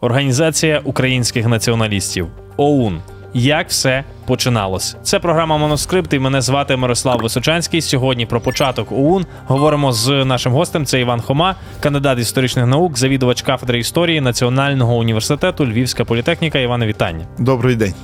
Організація українських націоналістів ОУН. Як все починалось? Це програма Моноскрипт. і Мене звати Мирослав Височанський. Сьогодні про початок ОУН говоримо з нашим гостем. Це Іван Хома, кандидат історичних наук, завідувач кафедри історії Національного університету Львівська політехніка. Іване, вітання. Добрий день.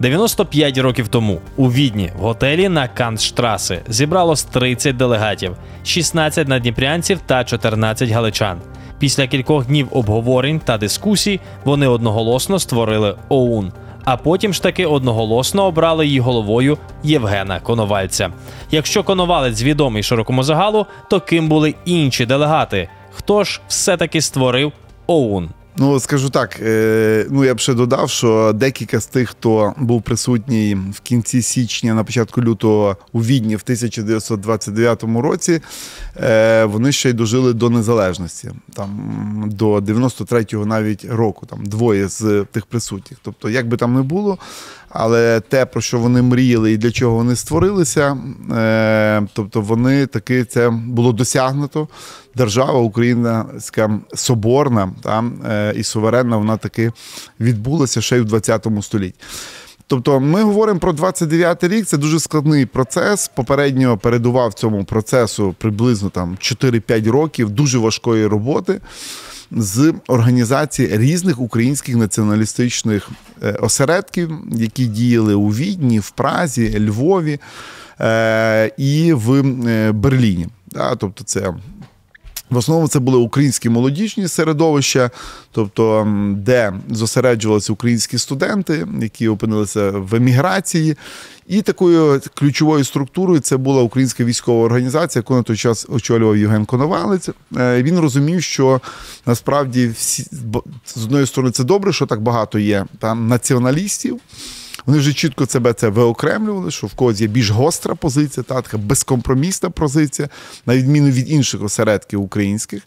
95 років тому у Відні в готелі на Кантштраси зібралось 30 делегатів, 16 надніпрянців та 14 галичан. Після кількох днів обговорень та дискусій вони одноголосно створили ОУН. А потім ж таки одноголосно обрали її головою Євгена Коновальця. Якщо Коновалець відомий широкому загалу, то ким були інші делегати? Хто ж все-таки створив ОУН? Ну, скажу так, е, ну я б ще додав, що декілька з тих, хто був присутній в кінці січня, на початку лютого у Відні в 1929 році, е, вони ще й дожили до незалежності, там до 93-го навіть року, там двоє з тих присутніх. Тобто, як би там не було, але те, про що вони мріяли і для чого вони створилися, е, тобто вони таки це було досягнуто. Держава українська соборна там, е, і суверенна, вона таки відбулася ще й в 20 столітті. Тобто ми говоримо про 29-й рік, це дуже складний процес. Попередньо передував цьому процесу приблизно там 4-5 років дуже важкої роботи з організації різних українських націоналістичних е, осередків, які діяли у Відні, в Празі, Львові е, і в Берліні. Тобто, це в основному це були українські молодіжні середовища, тобто де зосереджувалися українські студенти, які опинилися в еміграції. І такою ключовою структурою це була українська військова організація, яку на той час очолював Євген Коновалець. Е, він розумів, що насправді всі з одної сторони це добре, що так багато є там націоналістів. Вони вже чітко себе це виокремлювали, що в когось є більш гостра позиція, та така безкомпромісна позиція, на відміну від інших осередків українських.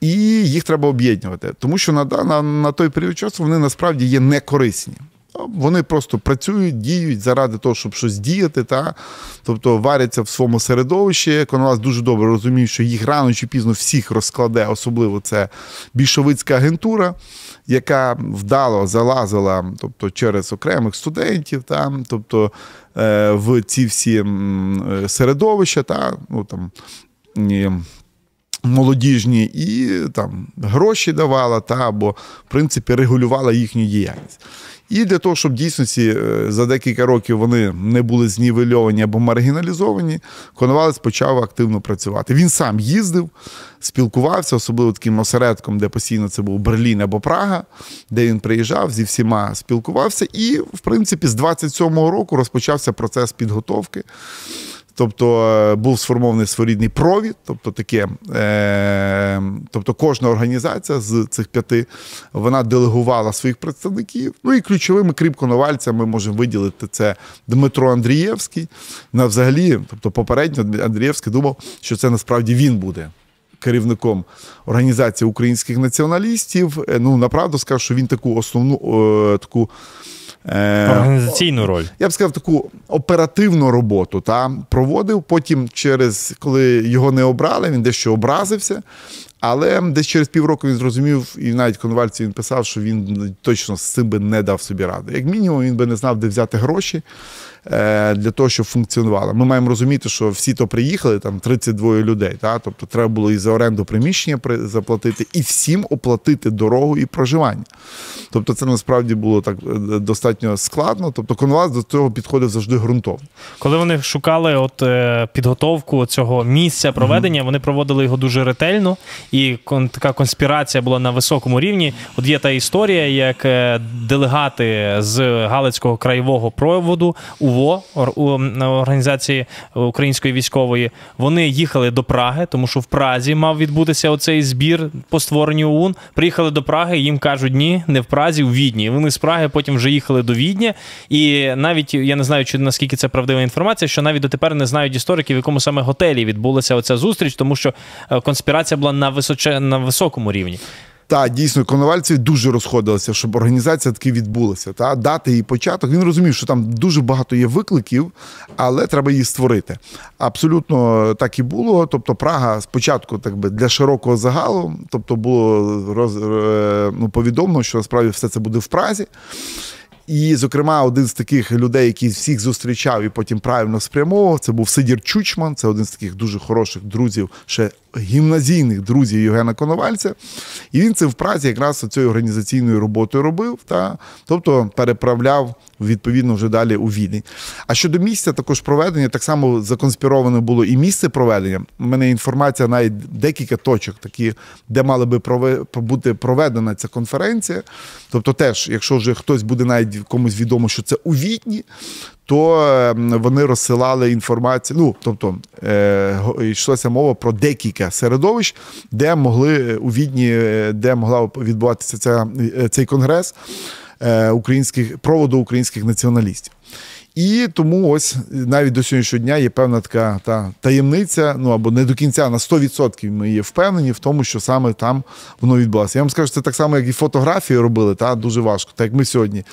І їх треба об'єднувати, тому що на на, на той період часу вони насправді є некорисні. Вони просто працюють, діють заради того, щоб щось діяти, та тобто варяться в своєму середовищі. Коновас дуже добре розуміє, що їх рано чи пізно всіх розкладе, особливо це більшовицька агентура, яка вдало залазила, тобто через окремих студентів, та, тобто е, в ці всі е, середовища, та ну там. Молодіжні і там гроші давала, та або в принципі регулювала їхню діяльність. І для того, щоб дійсності е, за декілька років вони не були знівельовані або маргіналізовані, Коновалець почав активно працювати. Він сам їздив, спілкувався, особливо таким осередком, де постійно це був Берлін або Прага, де він приїжджав, зі всіма спілкувався. І, в принципі, з 27-го року розпочався процес підготовки. Тобто е, був сформований своєрідний провід, тобто таке, е, тобто кожна організація з цих п'яти вона делегувала своїх представників. Ну і ключовими крім Коновальця ми можемо виділити це Дмитро Андрієвський. На взагалі, тобто попередньо Андрієвський думав, що це насправді він буде. Керівником організації українських націоналістів, е, ну направду скажу, що він таку основну таку Організаційну роль. Я б сказав, таку оперативну роботу та проводив. Потім, через коли його не обрали, він дещо образився. Але десь через півроку він зрозумів, і навіть конвальці він писав, що він точно з цим би не дав собі ради. Як мінімум, він би не знав, де взяти гроші. Е, для того, щоб функціонувало. Ми маємо розуміти, що всі то приїхали, там 32 людей. Та? Тобто треба було і за оренду приміщення заплатити, і всім оплатити дорогу і проживання. Тобто, це насправді було так е, достатньо складно. Тобто, конвас до цього підходив завжди ґрунтовно. Коли вони шукали от е, підготовку цього місця проведення, mm-hmm. вони проводили його дуже ретельно, і кон- така конспірація була на високому рівні. От є та історія, як делегати з Галицького краєвого проводу УВО організації української військової. Вони їхали до Праги, тому що в Празі мав відбутися оцей збір по створенню ОУН. Приїхали до Праги, їм кажуть, ні, не в Празі, в Відні. Вони з Праги потім вже їхали до Відня. І навіть я не знаю, чи наскільки це правдива інформація, що навіть дотепер не знають історики, в якому саме готелі відбулася оця зустріч, тому що е, конспірація була на височе на високому рівні. Так, дійсно, коновальці дуже розходилися, щоб організація таки відбулася. Та дати її початок. Він розумів, що там дуже багато є викликів, але треба її створити. Абсолютно так і було. Тобто, Прага спочатку, так би для широкого загалу, тобто було роз, е, ну, повідомлено, що насправді все це буде в Празі. І, зокрема, один з таких людей, який всіх зустрічав і потім правильно спрямовував, це був Сидір Чучман. Це один з таких дуже хороших друзів, ще гімназійних друзів Євгена Коновальця. І він це в Празі якраз цією організаційною роботою робив, та, тобто переправляв відповідно вже далі у Відень. А щодо місця також проведення, так само законспіровано було і місце проведення. У мене інформація навіть декілька точок, такі, де мала би бути проведена ця конференція. Тобто, теж, якщо вже хтось буде навіть комусь відомо, що це у Відні, то ем, вони розсилали інформацію. Ну, тобто е, йшлося мова про декілька середовищ, де могли у Відні, е, де могла відбуватися ця, е, цей конгрес українських проводу українських націоналістів. І тому ось навіть до сьогоднішнього дня є певна така та таємниця, ну або не до кінця на 100% ми є впевнені в тому, що саме там воно відбулося. Я вам скажу, це так само, як і фотографії робили, та дуже важко. Так як ми сьогодні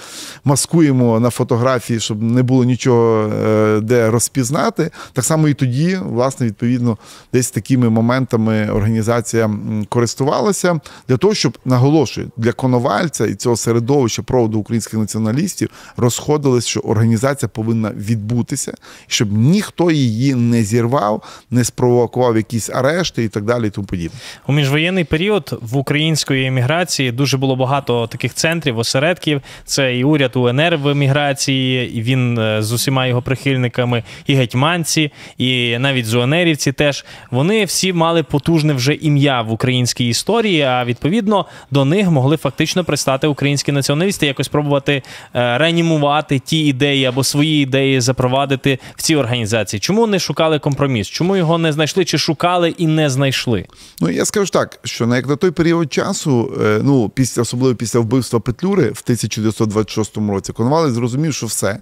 маскуємо на фотографії, щоб не було нічого е, де розпізнати. Так само і тоді, власне, відповідно, десь такими моментами організація користувалася для того, щоб наголошую для коновальця і цього середовища проводу українських націоналістів розходилось, що організація повинна відбутися, щоб ніхто її не зірвав, не спровокував якісь арешти і так далі. І тому подібне. У міжвоєнний період в української еміграції дуже було багато таких центрів, осередків. Це і уряд УНР в еміграції, і він е, з усіма його прихильниками, і гетьманці, і навіть зуанерівці теж вони всі мали потужне вже ім'я в українській історії. А відповідно до них могли фактично пристати українські націоналісти, якось пробувати е, реанімувати ті ідеї або свої свої ідеї запровадити в цій організації? Чому не шукали компроміс? Чому його не знайшли? Чи шукали і не знайшли? Ну я скажу так, що на як на той період часу, е, ну після особливо після вбивства Петлюри в 1926 році, Коновалець зрозумів, що все.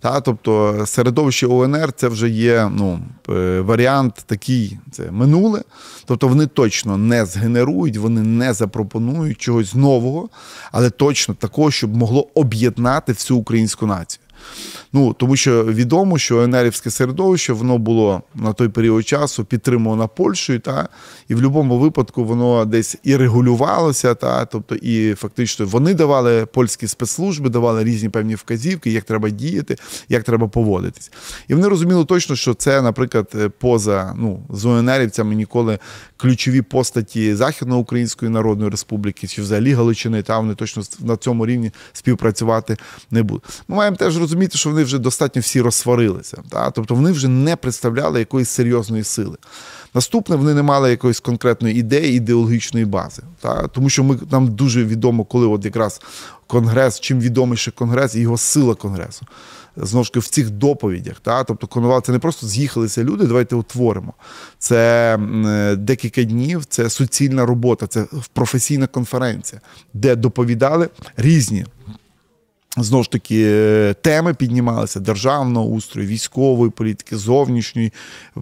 Та, Тобто середовище ОНР це вже є ну, е, варіант такий, це минуле. Тобто вони точно не згенерують, вони не запропонують чогось нового, але точно такого, щоб могло об'єднати всю українську націю. Ну тому що відомо, що енерівське середовище воно було на той період часу підтримувано Польщею, та і в будь-якому випадку воно десь і регулювалося, та тобто і фактично вони давали польські спецслужби, давали різні певні вказівки, як треба діяти, як треба поводитись. І вони розуміли точно, що це, наприклад, поза ну з ОНРівцями ніколи ключові постаті Західноукраїнської Народної Республіки чи взагалі Галичини, та вони точно на цьому рівні співпрацювати не будуть. Ми маємо теж розуміти, що вони вже достатньо всі розсварилися. Та? Тобто вони вже не представляли якоїсь серйозної сили. Наступне, вони не мали якоїсь конкретної ідеї, ідеологічної бази. Та? Тому що ми нам дуже відомо, коли от якраз конгрес, чим відоміше конгрес і його сила конгресу. Знову ж таки, в цих доповідях. Та? Тобто конували, це не просто з'їхалися люди, давайте утворимо. Це декілька днів, це суцільна робота, це професійна конференція, де доповідали різні Знову ж таки, е, теми піднімалися державного устрою, військової політики, зовнішньої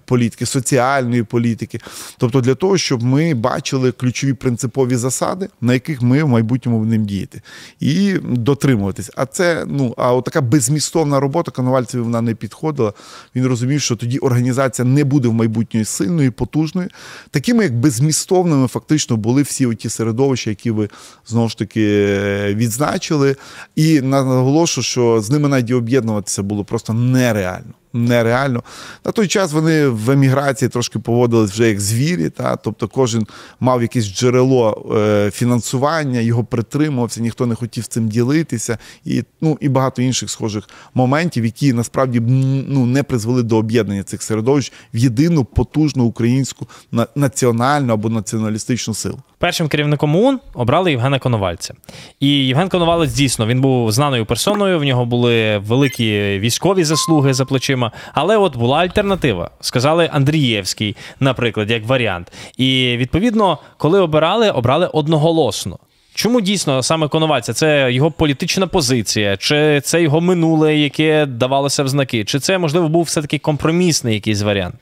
політики, соціальної політики. Тобто, для того, щоб ми бачили ключові принципові засади, на яких ми в майбутньому будемо діяти, і дотримуватись. А це ну а така безмістовна робота Коновальцеві вона не підходила. Він розумів, що тоді організація не буде в майбутньої сильною, потужною. Такими як безмістовними, фактично були всі оті середовища, які ви знову ж таки е, відзначили. І на наголошую, що з ними навіть об'єднуватися було просто нереально нереально. На той час вони в еміграції трошки поводились вже як звірі, та тобто кожен мав якесь джерело е, фінансування, його притримувався, ніхто не хотів цим ділитися, і ну і багато інших схожих моментів, які насправді ну не призвели до об'єднання цих середовищ в єдину потужну українську національну або націоналістичну силу. Першим керівником ОУН обрали Євгена Коновальця. І Євген Коновалець дійсно він був знаною персоною. В нього були великі військові заслуги за плечима проблема. Але от була альтернатива. Сказали Андрієвський, наприклад, як варіант. І відповідно, коли обирали, обрали одноголосно. Чому дійсно саме Коновальця? Це його політична позиція, чи це його минуле, яке давалося в знаки, чи це можливо був все таки компромісний якийсь варіант?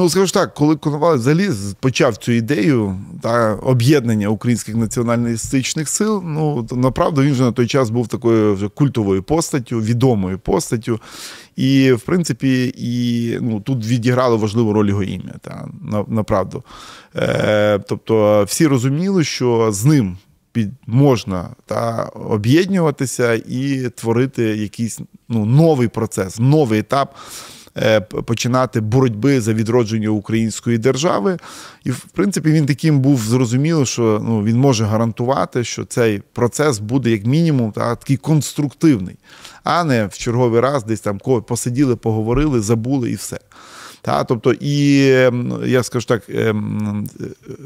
Ну, скажу так, коли Коновалець взагалі почав цю ідею та об'єднання українських націоналістичних сил, ну направду він вже на той час був такою вже культовою постаттю, відомою постаттю. І, в принципі, і ну, тут відіграло важливу роль його ім'я. Та, направду. Е, Тобто, всі розуміли, що з ним під можна та об'єднуватися і творити якийсь ну, новий процес, новий етап. Е, починати боротьби за відродження української держави, і в принципі він таким був зрозуміло, що ну він може гарантувати, що цей процес буде як мінімум та такий конструктивний, а не в черговий раз десь там посиділи, поговорили, забули і все. Та, Тобто, і я скажу так, ем,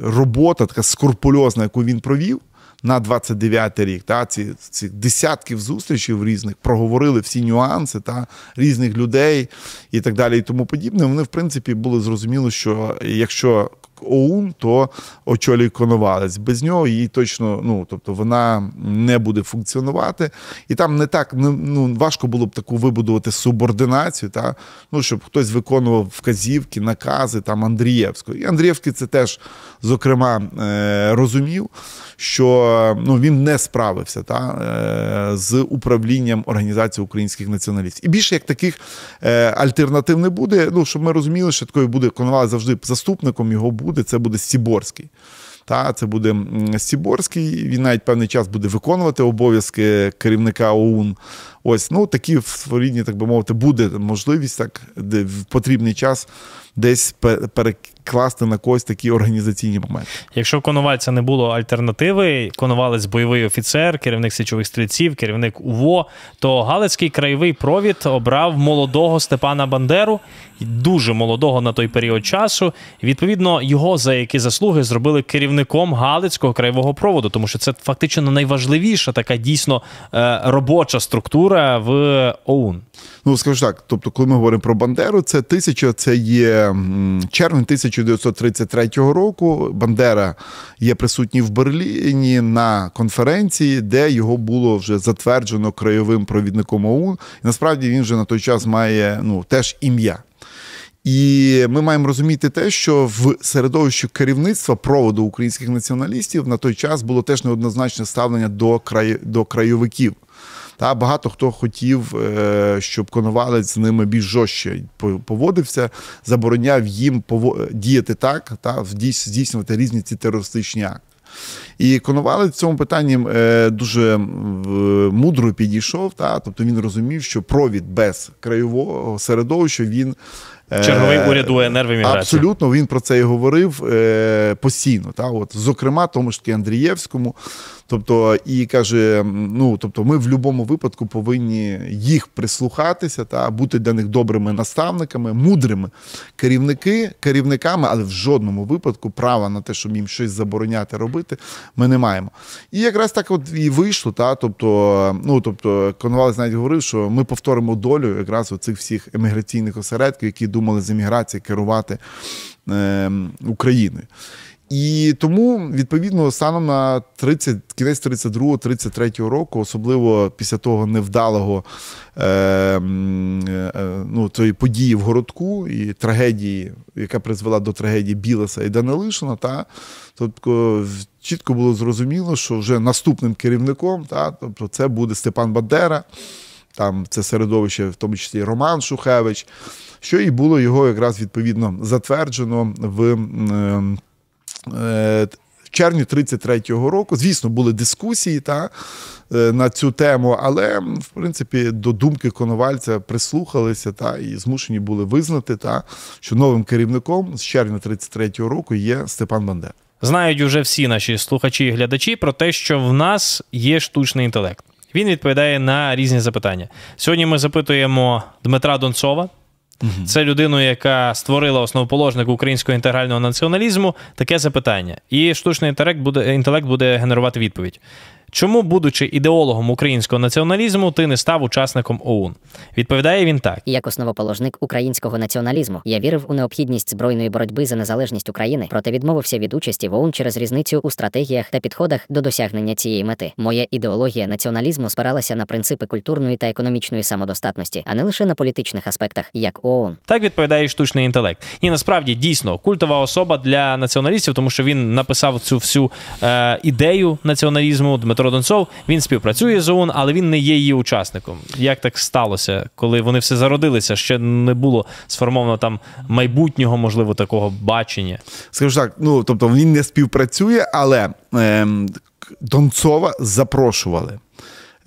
робота така скрупульозна, яку він провів на 29-й рік. Та, Ці ці десятків зустрічей різних проговорили всі нюанси та різних людей і так далі, і тому подібне. Вони, в принципі, були зрозуміло, що якщо ОУН, то очолює Коновалець. Без нього її точно, ну тобто вона не буде функціонувати. І там не так ну, важко було б таку вибудувати субординацію, та ну щоб хтось виконував вказівки, накази там Андрієвського. І Андрієвський це теж, зокрема, е, розумів, що ну, він не справився та, е, з управлінням організації українських націоналістів. І більше як таких е, альтернатив не буде. Ну, щоб ми розуміли, що такою буде Коновалець завжди заступником його буде, це буде Сіборський. Та, Це буде Сіборський, він навіть певний час буде виконувати обов'язки керівника ОУН. Ось, ну такі в рідні, так би мовити, буде можливість так, де в потрібний час десь перекласти на когось такі організаційні моменти. Якщо Коновальця не було альтернативи, Коновалець бойовий офіцер, керівник січових стрільців, керівник УВО, то Галицький краєвий провід обрав молодого Степана Бандеру, дуже молодого на той період часу. Відповідно, його за які заслуги зробили керівником Галицького краєвого проводу, тому що це фактично найважливіша така дійсно е, робоча структура в ОУН. Ну скажу так, тобто, коли ми говоримо про Бандеру, це тисяча, це є червень 1933 року. Бандера є присутній в Берліні на конференції, де його було вже затверджено краєвим провідником ОУН. І насправді він вже на той час має ну теж ім'я. І ми маємо розуміти те, що в середовищі керівництва проводу українських націоналістів на той час було теж неоднозначне ставлення до край... до крайовиків. Та багато хто хотів, е, щоб Коновалець з ними більш жорстче поводився, забороняв їм діяти так, та здійснювати різні ці терористичні акти. І Коновалець в цьому питанні е, дуже мудро підійшов. Та? Тобто він розумів, що провід без краєвого середовища він Е, Черговий уряд УНР в еміграції. Абсолютно, він про це і говорив е, постійно. Та, от, Зокрема, тому ж таки Андрієвському. Тобто, і каже: ну тобто, ми в будь-якому випадку повинні їх прислухатися та бути для них добрими наставниками, мудрими керівники, керівниками, але в жодному випадку права на те, щоб їм щось забороняти робити, ми не маємо. І якраз так от і вийшло. Та, тобто, ну тобто, Коновалець навіть говорив, що ми повторимо долю якраз оцих всіх еміграційних осередків, які думали з еміграції керувати е, Україною. І тому, відповідно, станом на 30, кінець 32-33 року, особливо після того невдалого е, е, ну, тої події в городку і трагедії, яка призвела до трагедії Білеса і Данилишина, та тобто чітко було зрозуміло, що вже наступним керівником, та, тобто це буде Степан Бандера, там це середовище, в тому числі Роман Шухевич що і було його якраз відповідно затверджено в. Е, е, в червні 33-го року, звісно, були дискусії та, е, на цю тему, але в принципі до думки Коновальця прислухалися та і змушені були визнати, та що новим керівником з червня 33-го року є Степан Бандер. Знають уже всі наші слухачі і глядачі про те, що в нас є штучний інтелект. Він відповідає на різні запитання. Сьогодні ми запитуємо Дмитра Донцова. Угу. Це людину, яка створила основоположник українського інтегрального націоналізму, таке запитання. І штучний інтелект буде інтелект буде генерувати відповідь. Чому, будучи ідеологом українського націоналізму, ти не став учасником ОУН? Відповідає він так: Як основоположник українського націоналізму, я вірив у необхідність збройної боротьби за незалежність України, проте відмовився від участі в ОУН через різницю у стратегіях та підходах до досягнення цієї мети. Моя ідеологія націоналізму спиралася на принципи культурної та економічної самодостатності, а не лише на політичних аспектах, як ООН. Так відповідає штучний інтелект. І насправді дійсно культова особа для націоналістів, тому що він написав цю всю е, ідею націоналізму. Дмитро Донцов він співпрацює з ООН, але він не є її учасником. Як так сталося, коли вони все зародилися? Ще не було сформовано там майбутнього, можливо, такого бачення. Скажу так, ну тобто він не співпрацює, але е, Донцова запрошували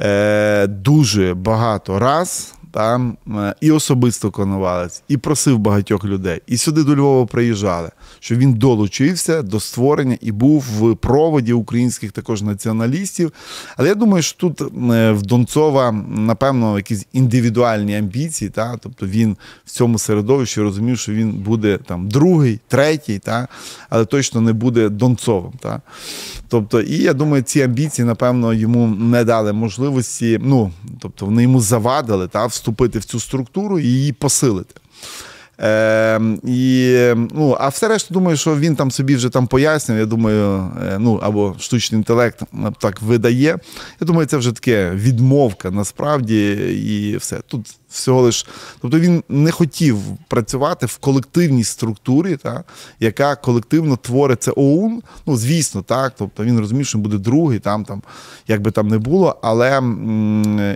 е, дуже багато раз. Там е, і особисто Коновалець, і просив багатьох людей, і сюди до Львова приїжджали, щоб він долучився до створення і був в проводі українських також націоналістів. Але я думаю, що тут е, в Донцова, напевно, якісь індивідуальні амбіції, та? тобто він в цьому середовищі розумів, що він буде там другий, третій, та? але точно не буде Донцовим. Та? Тобто, і я думаю, ці амбіції, напевно, йому не дали можливості, ну, тобто вони йому завадили та, вступити в цю структуру і її посилити. Е, і, ну, А все решта, думаю, що він там собі вже там пояснив. Я думаю, е, ну або штучний інтелект так видає. Я думаю, це вже таке відмовка насправді і все. Тут всього лиш. Тобто він не хотів працювати в колективній структурі, та, яка колективно творить це ОУН. Ну, звісно, так. Тобто він розумів, що буде другий, там, там, як би там не було, але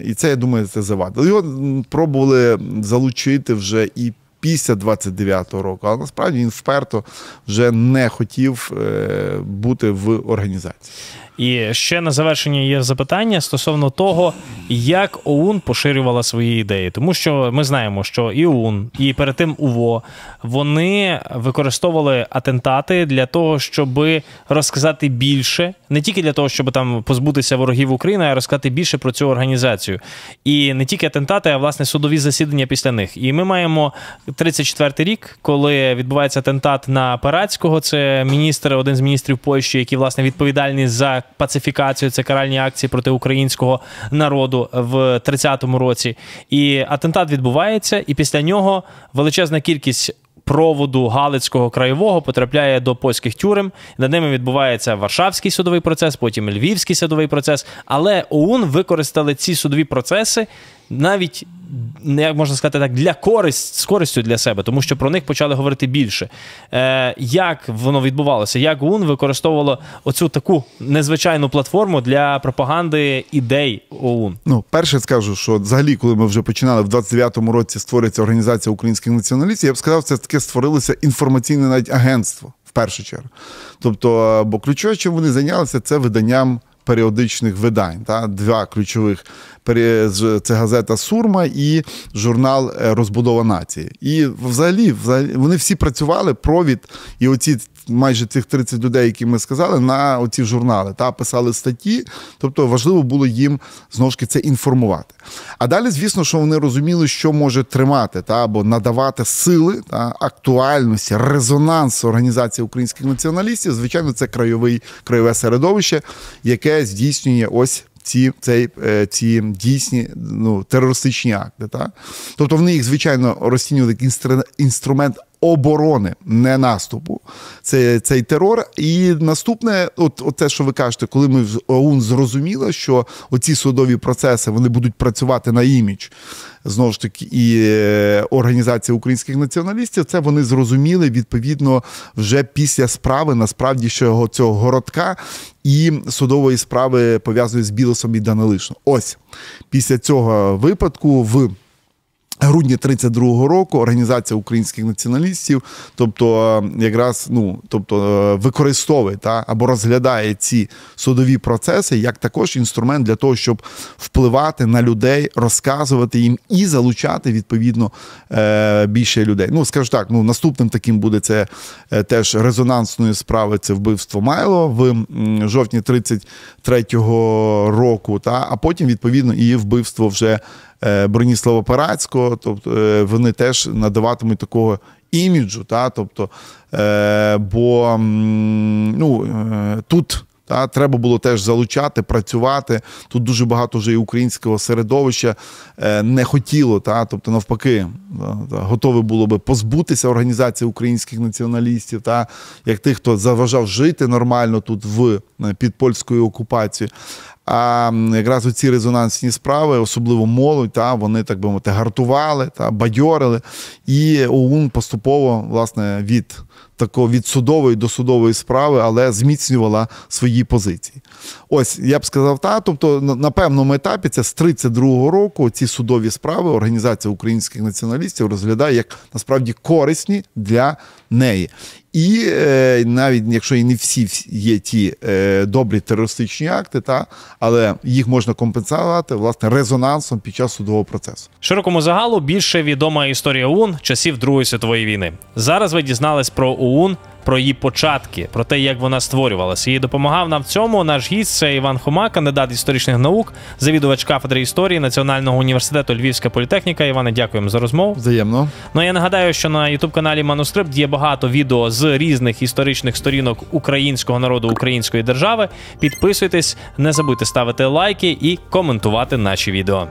і це, я думаю, це завадило. Його пробували залучити вже і після 29-го року, але насправді він вперто вже не хотів е, бути в організації. І ще на завершення є запитання стосовно того, як ОУН поширювала свої ідеї, тому що ми знаємо, що і ОУН, і перед тим УВО вони використовували атентати для того, щоб розказати більше, не тільки для того, щоб там позбутися ворогів України, а розказати більше про цю організацію. І не тільки атентати, а власне судові засідання після них. І ми маємо 34-й рік, коли відбувається атентат на Парацького. Це міністр, один з міністрів Польщі, який власне відповідальний за пацифікацію, це каральні акції проти українського народу в 30-му році. І атентат відбувається, і після нього величезна кількість. Проводу Галицького краєвого потрапляє до польських тюрем. Над ними відбувається Варшавський судовий процес, потім Львівський судовий процес. Але ОУН використали ці судові процеси навіть як можна сказати так, для користь з користю для себе, тому що про них почали говорити більше. Е, Як воно відбувалося? Як ОУН використовувало оцю таку незвичайну платформу для пропаганди ідей ОУН? Ну, перше скажу, що взагалі, коли ми вже починали в 29-му році створюється організація українських націоналістів, я б сказав, це таке створилося інформаційне навіть агентство в першу чергу. Тобто, бо ключове, чим вони зайнялися, це виданням періодичних видань. Та? Два ключових це газета Сурма і журнал е, Розбудова нації. І взагалі, взагалі вони всі працювали провід, і оці майже цих 30 людей, які ми сказали, на оці журнали та писали статті. Тобто важливо було їм знову ж це інформувати. А далі, звісно, що вони розуміли, що може тримати та або надавати сили та актуальності, резонанс організації українських націоналістів. Звичайно, це краєвий краєве середовище, яке здійснює ось ці цей, е, ці дійсні ну, терористичні акти. Так? Тобто вони їх, звичайно, розцінювали як інструмент оборони, не наступу. Це цей терор. І наступне, от, от те, що ви кажете, коли ми в ОУН зрозуміли, що оці судові процеси вони будуть працювати на імідж. Знову ж таки, і е, організація українських націоналістів, це вони зрозуміли відповідно вже після справи, насправді, що цього городка і судової справи пов'язаної з Білосом і Данилишем. Ось після цього випадку в грудні 32-го року організація українських націоналістів, тобто е, якраз ну тобто е, використовує та або розглядає ці судові процеси як також інструмент для того, щоб впливати на людей, розказувати їм і залучати відповідно е, більше людей. Ну скажу так, ну наступним таким буде це теж резонансною справи. Це вбивство Майло в жовтні 33-го року. Та а потім відповідно і вбивство вже. Е, Броніслава Парацького, тобто е, вони теж надаватимуть такого іміджу. Та, тобто, е, Бо ну, тут Та треба було теж залучати, працювати. Тут дуже багато вже і українського середовища не хотіло, та тобто навпаки, готове було би позбутися організації українських націоналістів, та як тих, хто заважав жити нормально тут в під польською окупацією. А якраз оці резонансні справи, особливо молодь, та вони так би мовити, гартували та бадьорили. І ОУН поступово власне від такого від судової до судової справи, але зміцнювала свої позиції. Ось я б сказав, та тобто на певному етапі це з 32-го року ці судові справи організація українських націоналістів розглядає як насправді корисні для неї. І е, навіть якщо і не всі є ті е, добрі терористичні акти, та але їх можна компенсувати власне резонансом під час судового процесу. Широкому загалу більше відома історія ОУН часів Другої світової війни. Зараз ви дізнались про ОУН, про її початки, про те, як вона створювалася. І допомагав нам в цьому наш гість це Іван Хома, кандидат історичних наук, завідувач кафедри історії Національного університету Львівська політехніка. Іване, дякуємо за розмову. Взаємно. Ну я нагадаю, що на youtube каналі Манускрипт є багато відео з різних історичних сторінок українського народу української держави. Підписуйтесь, не забудьте ставити лайки і коментувати наші відео.